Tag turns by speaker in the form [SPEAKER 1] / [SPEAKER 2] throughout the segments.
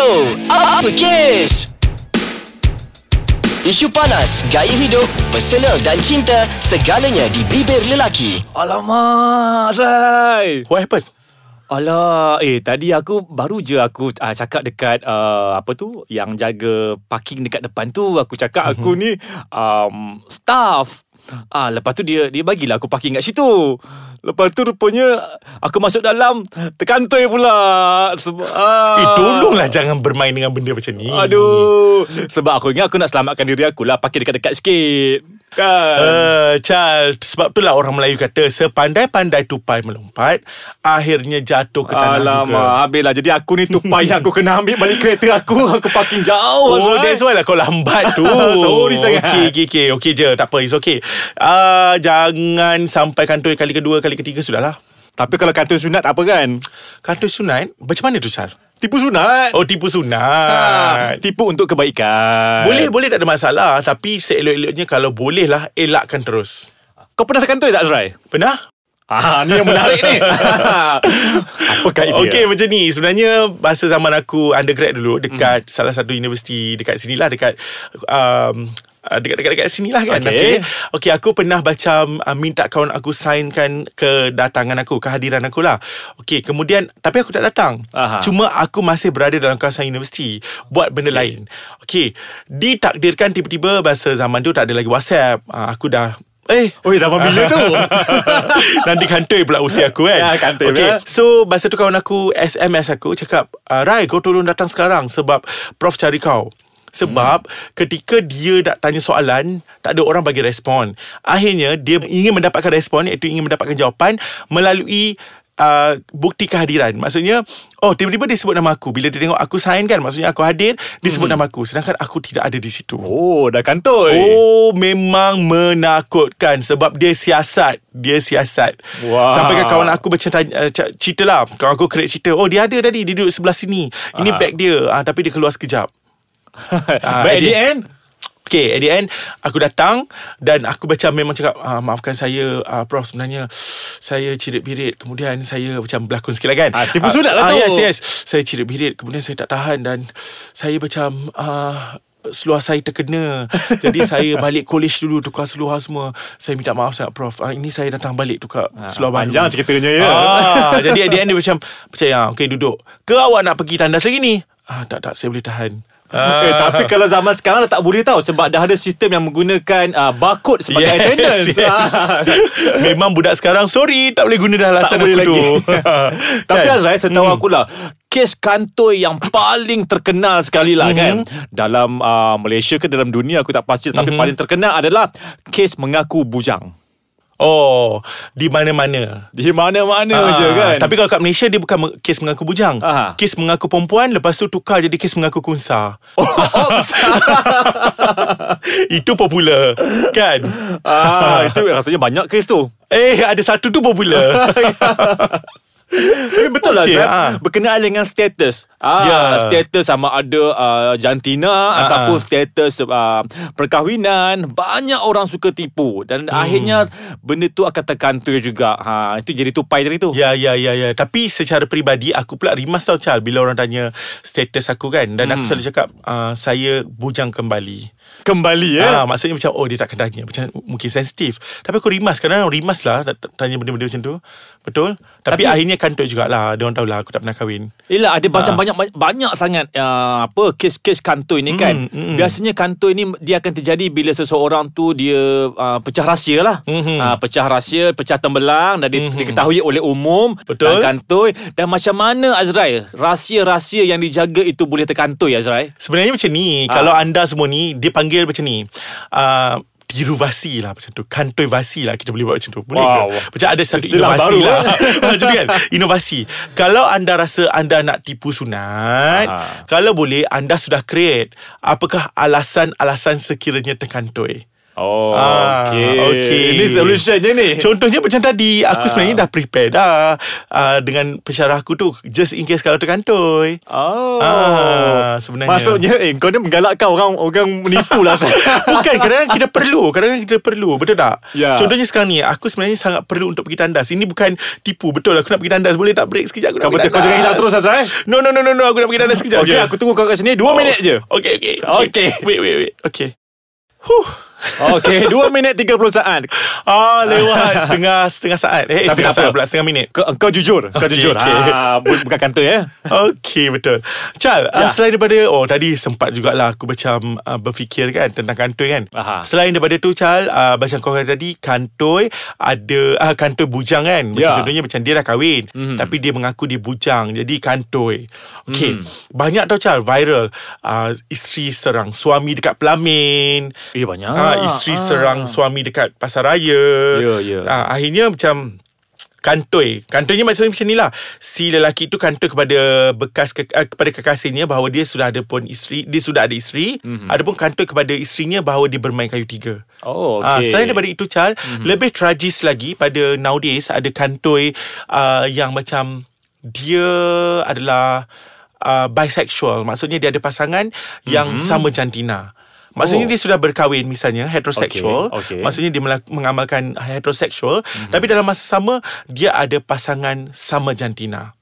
[SPEAKER 1] Bro, apa kes? Isu panas, gaya hidup, personal dan cinta, segalanya di bibir lelaki.
[SPEAKER 2] Alamak, Rai.
[SPEAKER 3] What happened?
[SPEAKER 2] Alah, eh tadi aku baru je aku uh, cakap dekat uh, apa tu yang jaga parking dekat depan tu aku cakap mm-hmm. aku ni um, staff. Ah lepas tu dia dia bagilah aku parking kat situ. Lepas tu rupanya aku masuk dalam terkantoi pula. Sebab ah.
[SPEAKER 3] Eh tolonglah jangan bermain dengan benda macam ni.
[SPEAKER 2] Aduh. Sebab aku ingat aku nak selamatkan diri aku lah parking dekat-dekat sikit. Kan?
[SPEAKER 3] Uh, Chal Sebab itulah orang Melayu kata Sepandai-pandai tupai melompat Akhirnya jatuh ke tanah
[SPEAKER 2] Alamak,
[SPEAKER 3] juga
[SPEAKER 2] habislah. Jadi aku ni tupai yang aku kena ambil balik kereta aku. Aku parking jauh.
[SPEAKER 3] Oh,
[SPEAKER 2] Azrai.
[SPEAKER 3] that's why lah kau lambat tu.
[SPEAKER 2] Sorry sangat.
[SPEAKER 3] Okay, okay, okay. Okay je. Tak apa, it's okay. Uh, jangan sampai kantoi kali kedua, kali ketiga, sudahlah.
[SPEAKER 2] Tapi kalau kantoi sunat apa kan?
[SPEAKER 3] Kantoi sunat, macam mana tu, Sal?
[SPEAKER 2] Tipu sunat.
[SPEAKER 3] Oh, tipu
[SPEAKER 2] Ha,
[SPEAKER 3] sunat.
[SPEAKER 2] tipu untuk kebaikan.
[SPEAKER 3] Boleh, boleh tak ada masalah. Tapi seelok-eloknya kalau boleh lah, elakkan terus.
[SPEAKER 2] Kau pernah kantoi tak, Azrai?
[SPEAKER 3] Pernah?
[SPEAKER 2] Ah, ni yang menarik ni. Apakah idea?
[SPEAKER 3] Okay macam ni Sebenarnya Masa zaman aku Undergrad dulu Dekat hmm. salah satu universiti Dekat sini lah Dekat um, Dekat-dekat sini lah kan
[SPEAKER 2] Okay.
[SPEAKER 3] okay, okay aku pernah macam uh, Minta kawan aku Signkan Kedatangan aku Kehadiran aku lah Okay kemudian Tapi aku tak datang
[SPEAKER 2] Aha.
[SPEAKER 3] Cuma aku masih berada Dalam kawasan universiti Buat benda okay. lain Okay Ditakdirkan tiba-tiba Masa zaman tu Tak ada lagi WhatsApp uh, Aku dah Eh
[SPEAKER 2] Oi, zaman bila tu?
[SPEAKER 3] Nanti kantoi pula usia aku kan
[SPEAKER 2] Ya, kantoi
[SPEAKER 3] okay.
[SPEAKER 2] pula.
[SPEAKER 3] So masa tu kawan aku SMS aku Cakap Rai kau tolong datang sekarang Sebab Prof cari kau sebab hmm. ketika dia nak tanya soalan Tak ada orang bagi respon. Akhirnya dia ingin mendapatkan respon Iaitu ingin mendapatkan jawapan Melalui uh, bukti kehadiran. Maksudnya Oh tiba-tiba dia sebut nama aku. Bila dia tengok aku sign kan Maksudnya aku hadir Dia sebut
[SPEAKER 2] Hmm.
[SPEAKER 3] nama aku. Sedangkan aku tidak ada di situ.
[SPEAKER 2] Oh, dah kantoi.
[SPEAKER 3] Oh memang menakutkan Sebab dia siasat. Dia siasat.
[SPEAKER 2] Wah.
[SPEAKER 3] Sampai kan kawan aku macam tanya, uh, c- cerita lah. Kawan aku create cerita Oh dia ada tadi. Dia duduk sebelah sini. Ini
[SPEAKER 2] Aha.
[SPEAKER 3] bag dia. Ah, Tapi dia keluar sekejap Ah,
[SPEAKER 2] But at the end,
[SPEAKER 3] Okay at the end Aku datang Dan aku macam memang cakap ah, Maafkan saya ah, Prof sebenarnya Saya cirit birit Kemudian saya macam berlakon sikit lah kan.
[SPEAKER 2] Ah, tipu sunat lah tu.
[SPEAKER 3] Yes yes. Saya cirit birit Kemudian saya tak tahan Dan Saya macam ah, Seluar saya terkena. Jadi saya balik college dulu Tukar seluar semua. Saya minta maaf sangat Prof. Ah, Ini saya datang balik Tukar seluar baru.
[SPEAKER 2] panjang ceritanya, ya.
[SPEAKER 3] ah, Jadi at the end dia macam Macam ya, Okay duduk. Ke awak nak pergi tandas lagi ni? Ah, Tak tak saya boleh tahan Ah.
[SPEAKER 2] Eh, tapi kalau zaman sekarang dah tak boleh tahu sebab dah ada sistem yang menggunakan uh, barcode sebagai
[SPEAKER 3] Yes,
[SPEAKER 2] attendance.
[SPEAKER 3] yes.
[SPEAKER 2] Ah.
[SPEAKER 3] Memang budak sekarang Sorry Tak boleh guna dah alasan
[SPEAKER 2] tak
[SPEAKER 3] aku tu
[SPEAKER 2] Tapi
[SPEAKER 3] Kan?
[SPEAKER 2] Azrai setahu aku lah Kes kantoi yang paling terkenal sekali lah kan Dalam uh, Malaysia ke dalam dunia aku tak pasti Tapi paling terkenal adalah Kes mengaku bujang
[SPEAKER 3] Oh Di mana-mana.
[SPEAKER 2] Di mana-mana
[SPEAKER 3] Ah,
[SPEAKER 2] je kan?
[SPEAKER 3] Tapi kalau kat Malaysia Dia bukan kes mengaku bujang.
[SPEAKER 2] Aha.
[SPEAKER 3] Kes mengaku perempuan Lepas tu tukar jadi kes mengaku kunsa.
[SPEAKER 2] Oh,
[SPEAKER 3] Itu popular Kan?
[SPEAKER 2] Ah, Itu rasanya banyak kes tu.
[SPEAKER 3] Eh ada satu tu popular
[SPEAKER 2] Tapi betul lah
[SPEAKER 3] Okey,
[SPEAKER 2] Azrai
[SPEAKER 3] ah.
[SPEAKER 2] Berkenaan dengan status. Ah,
[SPEAKER 3] Ya.
[SPEAKER 2] Status sama ada uh, jantina
[SPEAKER 3] Ah,
[SPEAKER 2] Ataupun status uh, perkahwinan. Banyak orang suka tipu. Dan akhirnya Benda tu akan terkantoi juga. Ha, Itu jadi tupai tadi tu.
[SPEAKER 3] Ya ya ya ya. Tapi secara peribadi Aku pula rimas tau Chal Bila orang tanya Status aku kan. Dan aku selalu cakap uh, Saya bujang kembali
[SPEAKER 2] Kembali eh
[SPEAKER 3] Ah, maksudnya macam oh dia tak akan tanya macam mungkin sensitif. Tapi aku rimas kadang rimas lah tanya benda-benda macam tu. Betul? Tapi,
[SPEAKER 2] Tapi-
[SPEAKER 3] akhirnya kantoi jugalah. Dia orang tahulah aku tak pernah kahwin.
[SPEAKER 2] Yelah ada macam
[SPEAKER 3] Ah.
[SPEAKER 2] banyak banyak sangat uh, apa kes-kes kantoi ni kan.
[SPEAKER 3] Mm, mm.
[SPEAKER 2] Biasanya kantoi ni dia akan terjadi bila seseorang tu dia uh, pecah rahsia lah.
[SPEAKER 3] Mhm.
[SPEAKER 2] Uh, pecah rahsia, pecah tembelang dan di-
[SPEAKER 3] Mhm.
[SPEAKER 2] diketahui oleh umum
[SPEAKER 3] Betul.
[SPEAKER 2] dan kantoi dan macam mana Azrai rahsia-rahsia yang dijaga itu boleh terkantoi Azrai?
[SPEAKER 3] Sebenarnya macam ni.
[SPEAKER 2] Ah.
[SPEAKER 3] Kalau anda semua ni dia panggil macam ni. Uh, diruvasi lah macam tu Kantoi vasi lah Kita boleh buat macam tu Boleh
[SPEAKER 2] Wow.
[SPEAKER 3] ke? Macam ada satu inovasi lah
[SPEAKER 2] eh?
[SPEAKER 3] Macam tu kan Inovasi Kalau anda rasa Anda nak tipu sunat
[SPEAKER 2] Aha.
[SPEAKER 3] Kalau boleh Anda sudah create Apakah alasan-alasan sekiranya terkantoi
[SPEAKER 2] Oh,
[SPEAKER 3] Ah,
[SPEAKER 2] okey.
[SPEAKER 3] okey.
[SPEAKER 2] Ini solution je ni.
[SPEAKER 3] Contohnya macam tadi Aku
[SPEAKER 2] Ah.
[SPEAKER 3] sebenarnya dah prepare dah uh, Dengan pensyarah aku tu Just in case kalau terkantoi
[SPEAKER 2] Oh.
[SPEAKER 3] Ah, sebenarnya.
[SPEAKER 2] Maksudnya eh kau ni menggalakkan orang orang menipu lah.
[SPEAKER 3] Bukan kadang-kadang kita perlu Kadang-kadang kita perlu Betul tak
[SPEAKER 2] Ya.
[SPEAKER 3] Contohnya sekarang ni Aku sebenarnya sangat perlu Untuk pergi tandas Ini bukan tipu Betul aku nak pergi tandas Boleh tak break sekejap Aku nak
[SPEAKER 2] Kau
[SPEAKER 3] pergi
[SPEAKER 2] betul kau
[SPEAKER 3] tandas
[SPEAKER 2] jangan hilang terus Azra eh.
[SPEAKER 3] No no no no, no. Aku nak pergi tandas sekejap
[SPEAKER 2] Okey,
[SPEAKER 3] je
[SPEAKER 2] aku tunggu kau kat sini 2 minit je.
[SPEAKER 3] Okay okay
[SPEAKER 2] Okey.
[SPEAKER 3] Wait wait wait Okay Huh.
[SPEAKER 2] Okey, 2 minit 30 saat.
[SPEAKER 3] Ah lewat setengah setengah saat eh
[SPEAKER 2] Tapi
[SPEAKER 3] setengah saat pula setengah minit.
[SPEAKER 2] Kau, kau jujur, kau
[SPEAKER 3] Okey,
[SPEAKER 2] jujur.
[SPEAKER 3] okey.
[SPEAKER 2] Ha, bu- bukan kantor ya.
[SPEAKER 3] Okey betul. Chal, ya. uh, selain daripada oh tadi sempat jugalah aku macam uh, berfikir kan tentang kantoi kan.
[SPEAKER 2] Aha.
[SPEAKER 3] Selain daripada tu Chal, uh, macam kau kata tadi kantoi ada uh, kantoi bujang kan. Macam
[SPEAKER 2] Ya.
[SPEAKER 3] contohnya macam dia dah kahwin
[SPEAKER 2] Mhm.
[SPEAKER 3] tapi dia mengaku dia bujang jadi kantoi. Okey.
[SPEAKER 2] Mhm.
[SPEAKER 3] Banyak tau Chal viral uh, isteri serang suami dekat pelamin.
[SPEAKER 2] Eh banyak.
[SPEAKER 3] Ah, isteri
[SPEAKER 2] Ah.
[SPEAKER 3] serang suami dekat pasar raya.
[SPEAKER 2] Ya, ya.
[SPEAKER 3] Ah, akhirnya macam kantoi. Kantoinya maksudnya macam ni lah. Si lelaki tu kantoi kepada bekas ke, uh, kepada kekasihnya bahawa dia sudah ada pun isteri, dia sudah ada isteri, mm-hmm. adapun kantoi kepada isterinya bahawa dia bermain kayu tiga.
[SPEAKER 2] Oh,
[SPEAKER 3] Ah,
[SPEAKER 2] okey.
[SPEAKER 3] selain daripada itu Chal mm-hmm. Lebih tragis lagi Pada nowadays Ada kantoi uh, Yang macam Dia adalah uh, Bisexual Maksudnya dia ada pasangan Yang mm-hmm. sama jantina Maksudnya
[SPEAKER 2] Oh.
[SPEAKER 3] dia sudah berkahwin Misalnya heterosexual
[SPEAKER 2] Okey, okey.
[SPEAKER 3] Maksudnya dia melak- mengamalkan heterosexual mm-hmm. Tapi dalam masa sama Dia ada pasangan sama jantina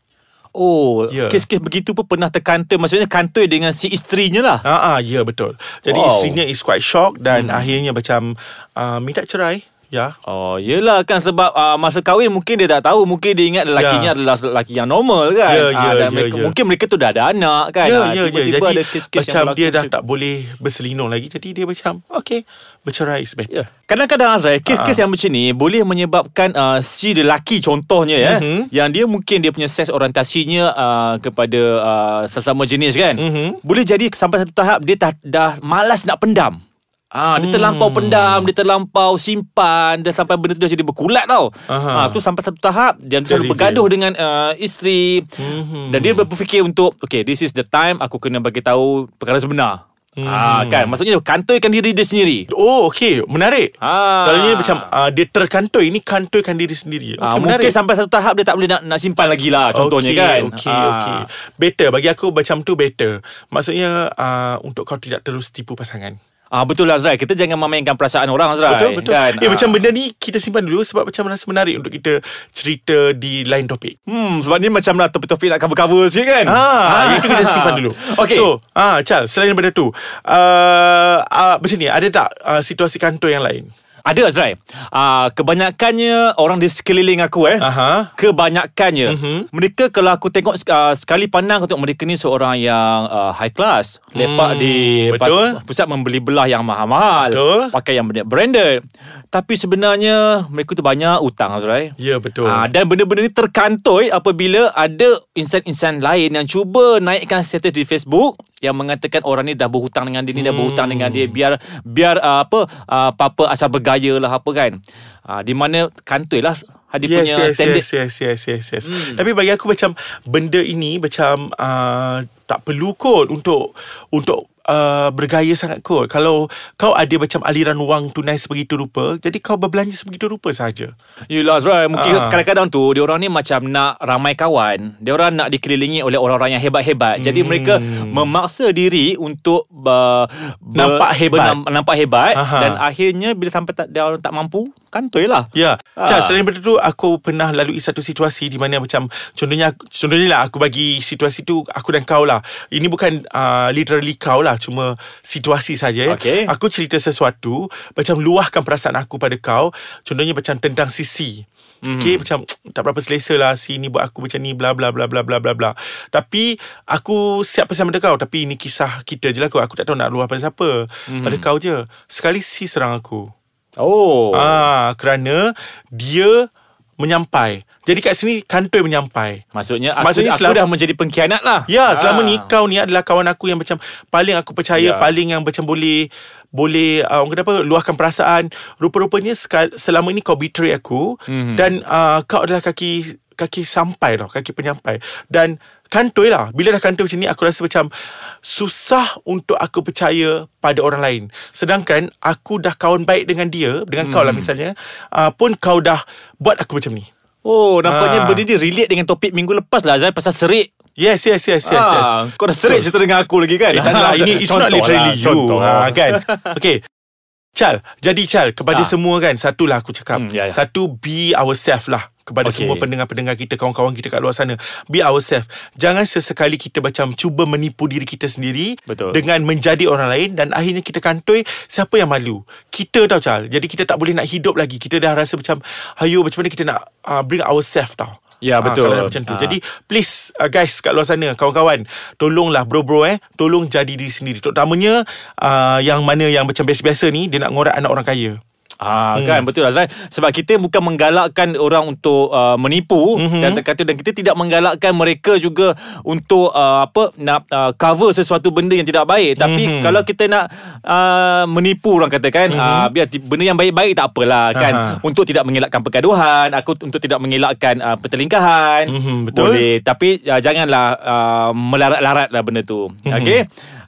[SPEAKER 2] Oh,
[SPEAKER 3] Ya.
[SPEAKER 2] kes-kes begitu pun pernah terkantoi. Maksudnya kantoi dengan si isterinya lah.
[SPEAKER 3] Ah, ah, ya betul. Jadi
[SPEAKER 2] Wow.
[SPEAKER 3] isterinya is quite shocked dan hmm. akhirnya macam uh, minta cerai. Ya.
[SPEAKER 2] Oh, yelah kan sebab uh, masa kahwin mungkin dia tak tahu. Mungkin dia ingat lelakinya
[SPEAKER 3] Ya.
[SPEAKER 2] adalah lelaki yang normal kan.
[SPEAKER 3] Ya,
[SPEAKER 2] Ah,
[SPEAKER 3] ya,
[SPEAKER 2] dan
[SPEAKER 3] ya,
[SPEAKER 2] mereka,
[SPEAKER 3] ya.
[SPEAKER 2] Mungkin mereka tu dah ada anak kan.
[SPEAKER 3] Ya,
[SPEAKER 2] Ah,
[SPEAKER 3] ya, ya. Jadi
[SPEAKER 2] ada kes-kes yang
[SPEAKER 3] macam
[SPEAKER 2] berlaku
[SPEAKER 3] dia dah
[SPEAKER 2] macam
[SPEAKER 3] tak boleh berselinung lagi. Jadi dia macam, okay, bercerai is better.
[SPEAKER 2] Ya. Kadang-kadang Azrai Kes-kes
[SPEAKER 3] Ah.
[SPEAKER 2] yang macam ni Boleh menyebabkan uh, Si lelaki contohnya ya
[SPEAKER 3] Mhm.
[SPEAKER 2] Yang dia mungkin Dia punya seks orientasinya uh, Kepada uh, Sesama jenis kan
[SPEAKER 3] Mhm.
[SPEAKER 2] Boleh jadi Sampai satu tahap Dia dah, dah malas nak pendam Ah, dia terlampau
[SPEAKER 3] Hmm.
[SPEAKER 2] pendam, dia terlampau simpan dan sampai benda tu dah jadi berkulat tau.
[SPEAKER 3] Aha.
[SPEAKER 2] Ah, tu sampai satu tahap dia selalu bergaduh dengan uh, isteri
[SPEAKER 3] Mhm.
[SPEAKER 2] dan dia berfikir untuk okay this is the time aku kena bagi tahu perkara sebenar. Ah kan maksudnya dia kantoikan diri dia sendiri.
[SPEAKER 3] Oh, okay. Menarik.
[SPEAKER 2] Ah.
[SPEAKER 3] Selalunya macam uh, dia terkantoi. Ini kantoikan diri sendiri. Okay,
[SPEAKER 2] Ah,
[SPEAKER 3] menarik.
[SPEAKER 2] mungkin sampai satu tahap dia tak boleh nak, nak simpan lagi lah contohnya
[SPEAKER 3] okay,
[SPEAKER 2] kan.
[SPEAKER 3] Okay,
[SPEAKER 2] Ah.
[SPEAKER 3] okay. Better. Bagi aku macam tu better. Maksudnya uh, untuk kau tidak terus tipu pasangan.
[SPEAKER 2] Ah betul lah Azrai, kita jangan memainkan perasaan orang Azrai.
[SPEAKER 3] Betul, betul.
[SPEAKER 2] Kan?
[SPEAKER 3] Eh,
[SPEAKER 2] Ah.
[SPEAKER 3] macam benda ni kita simpan dulu sebab macam rasa menarik untuk kita cerita di lain topik.
[SPEAKER 2] Hmm, sebab ni macam lah topik-topik nak cover-cover sikit kan.
[SPEAKER 3] Ah, itu kita simpan dulu.
[SPEAKER 2] Okay.
[SPEAKER 3] So, ah, Chal, selain daripada tu, uh, uh, macam ni, ada tak uh, situasi kantor yang lain?
[SPEAKER 2] Ada Azrai. Ah, kebanyakannya orang di sekeliling aku eh.
[SPEAKER 3] Aha.
[SPEAKER 2] Kebanyakannya
[SPEAKER 3] Mhm.
[SPEAKER 2] Mereka kalau aku tengok uh, Sekali pandang aku tengok mereka ni Seorang yang uh, high class Lepak
[SPEAKER 3] Hmm,
[SPEAKER 2] di
[SPEAKER 3] betul.
[SPEAKER 2] Pusat membeli belah yang mahal-mahal
[SPEAKER 3] Betul.
[SPEAKER 2] Pakai yang branded Tapi sebenarnya Mereka tu banyak utang Azrai
[SPEAKER 3] Ya, betul.
[SPEAKER 2] Ah, dan benda-benda ni terkantoi apabila ada insan-insan lain yang cuba naikkan status di Facebook yang mengatakan orang ni dah berhutang dengan dia ni dah berhutang dengan dia biar biar uh, apa uh, apa asal bergaya lah apa kan. Uh, di mana kantoi lah dia
[SPEAKER 3] yes,
[SPEAKER 2] punya
[SPEAKER 3] yes,
[SPEAKER 2] standard.
[SPEAKER 3] yes, yes, yes, yes, yes. Hmm. Tapi bagi aku macam benda ini macam uh, tak perlu kot untuk untuk uh, bergaya sangat kot. Kalau kau ada macam aliran wang tunai sebegitu rupa, jadi kau berbelanja sebegitu rupa saja.
[SPEAKER 2] Yelah Azrai Mungkin
[SPEAKER 3] Ah.
[SPEAKER 2] kadang-kadang tu Dia orang ni macam nak ramai kawan Dia orang nak dikelilingi oleh orang-orang yang hebat-hebat Jadi
[SPEAKER 3] Hmm.
[SPEAKER 2] mereka memaksa diri Untuk uh, ber-
[SPEAKER 3] Nampak hebat.
[SPEAKER 2] bernam- Nampak hebat
[SPEAKER 3] Aha.
[SPEAKER 2] Dan akhirnya Bila sampai tak, dia orang tak mampu Kantoi lah
[SPEAKER 3] Ya,
[SPEAKER 2] Ah.
[SPEAKER 3] Chal, selain daripada tu aku pernah lalui satu situasi di mana macam contohnya contohnya lah aku bagi situasi tu aku dan kau lah. Ini bukan uh, literally kau lah, cuma situasi saja.
[SPEAKER 2] Okey.
[SPEAKER 3] Aku cerita sesuatu macam luahkan perasaan aku pada kau. Contohnya macam tentang sisi. Mm. Okay macam tak berapa selesa lah si ni buat aku macam ni bla bla bla bla bla bla bla. Tapi aku siap pesan pada kau tapi ini kisah kita je lah kau. Aku tak tahu nak luah pada siapa. Mm. Pada kau je. Sekali si serang aku.
[SPEAKER 2] Oh
[SPEAKER 3] Ah, kerana dia menyampai. Jadi kat sini kantoi menyampai.
[SPEAKER 2] Maksudnya aku,
[SPEAKER 3] Maksudnya
[SPEAKER 2] aku
[SPEAKER 3] selama-
[SPEAKER 2] dah menjadi pengkhianat lah
[SPEAKER 3] Ya, selama
[SPEAKER 2] Ah.
[SPEAKER 3] ni kau ni adalah kawan aku yang macam paling aku percaya,
[SPEAKER 2] Ya.
[SPEAKER 3] paling yang macam boleh boleh uh, orang kata apa luahkan perasaan. Rupa-rupanya sekal, selama ni kau betray aku
[SPEAKER 2] Mhm.
[SPEAKER 3] dan uh, kau adalah kaki kaki sampai tau, kaki penyampai. Dan kantoi lah Bila dah kantoi macam ni Aku rasa macam Susah untuk aku percaya Pada orang lain Sedangkan Aku dah kawan baik dengan dia Dengan kau lah
[SPEAKER 2] Hmm.
[SPEAKER 3] misalnya uh, Pun kau dah Buat aku macam ni
[SPEAKER 2] Oh nampaknya
[SPEAKER 3] Ah.
[SPEAKER 2] benda ni relate dengan topik minggu lepas lah Azai pasal serik
[SPEAKER 3] Yes yes yes yes, yes.
[SPEAKER 2] Ah, Kau dah serik cerita dengan aku lagi kan
[SPEAKER 3] Eh tak lah Ini it's not literally
[SPEAKER 2] lah,
[SPEAKER 3] you
[SPEAKER 2] contoh.
[SPEAKER 3] ha, Kan Okay Chal Jadi Chal Kepada
[SPEAKER 2] Ah.
[SPEAKER 3] semua kan Satulah aku cakap
[SPEAKER 2] Hmm, ya, ya.
[SPEAKER 3] Satu be ourselves lah kepada
[SPEAKER 2] Okay.
[SPEAKER 3] semua pendengar-pendengar kita Kawan-kawan kita kat luar sana Be ourselves Jangan sesekali kita macam Cuba menipu diri kita sendiri
[SPEAKER 2] Betul.
[SPEAKER 3] Dengan menjadi orang lain Dan akhirnya kita kantoi Siapa yang malu Kita tau Chal Jadi kita tak boleh nak hidup lagi Kita dah rasa macam Hayo macam mana kita nak uh, Bring ourselves tau
[SPEAKER 2] Ya,
[SPEAKER 3] Ah,
[SPEAKER 2] betul.
[SPEAKER 3] kalau dah macam tu.
[SPEAKER 2] Ah.
[SPEAKER 3] Jadi please uh, guys kat luar sana kawan-kawan tolonglah bro-bro eh tolong jadi diri sendiri terutamanya uh, yang mana yang macam biasa-biasa ni dia nak ngorak anak orang kaya.
[SPEAKER 2] Ah kan betul Azrai sebab kita bukan menggalakkan orang untuk uh, menipu mm-hmm. dan kata dan kita tidak menggalakkan mereka juga untuk uh, apa nak uh, cover sesuatu benda yang tidak baik tapi mm-hmm. kalau kita nak uh, menipu orang kata kan mm-hmm. uh, biar benda yang baik-baik tak apalah kan
[SPEAKER 3] Aha.
[SPEAKER 2] untuk tidak mengelakkan pergaduhan aku untuk tidak mengelakkan uh, pertelingkahan
[SPEAKER 3] Mhm, betul.
[SPEAKER 2] boleh tapi uh, janganlah uh, melarat-larat lah benda tu mm-hmm. okey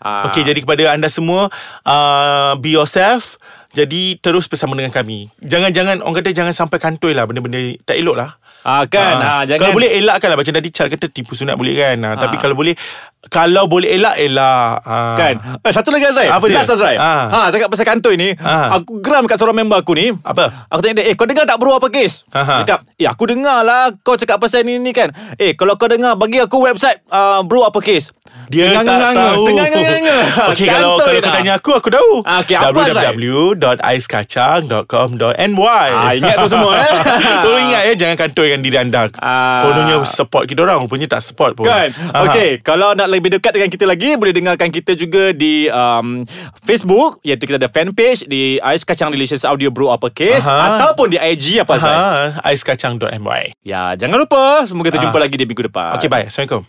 [SPEAKER 2] uh,
[SPEAKER 3] Okey jadi kepada anda semua uh, be yourself jadi terus bersama dengan kami. Jangan-jangan orang kata jangan sampai kantoi lah benda-benda tak elok lah.
[SPEAKER 2] ah, kan ah, jangan
[SPEAKER 3] Kalau boleh elakkan lah Macam tadi Chal kata Tipu sunat boleh kan ha, Tapi
[SPEAKER 2] Ah.
[SPEAKER 3] kalau boleh Kalau boleh elak Elak ha.
[SPEAKER 2] Kan eh, Satu lagi Azrai
[SPEAKER 3] Apa dia?
[SPEAKER 2] Last Azrai
[SPEAKER 3] Ah.
[SPEAKER 2] ha. Cakap pasal kantoi ni
[SPEAKER 3] Ah.
[SPEAKER 2] Aku geram kat seorang member aku ni
[SPEAKER 3] Apa?
[SPEAKER 2] Aku tanya dia Eh kau dengar tak bro apa kes
[SPEAKER 3] Aha.
[SPEAKER 2] Cakap Eh aku dengar lah Kau cakap pasal ni ni kan Eh kalau kau dengar Bagi aku website uh, Bro apa kes
[SPEAKER 3] Dia tak tahu
[SPEAKER 2] Tengah-nganga
[SPEAKER 3] Okey kalau kalau kau tanya aku Aku tahu
[SPEAKER 2] Ah, okey, Azrai?
[SPEAKER 3] www.aiskacang.com.my
[SPEAKER 2] Ah, ingat tu semua, eh?
[SPEAKER 3] Tolong ingat ya Jangan kantoikan diri anda
[SPEAKER 2] Ah.
[SPEAKER 3] Kononnya support kita orang Rupanya tak support pun
[SPEAKER 2] Kan. Okay Kalau nak lebih dekat dengan kita lagi Boleh dengarkan kita juga Di um, Facebook Iaitu kita ada fanpage Di Ais Kacang Delicious Audio Bro Apa Case
[SPEAKER 3] Aha.
[SPEAKER 2] Ataupun di IG apa Zai?
[SPEAKER 3] Aha, aiskacang.my
[SPEAKER 2] Ya jangan lupa Semoga kita jumpa lagi di minggu depan.
[SPEAKER 3] Okay bye. Assalamualaikum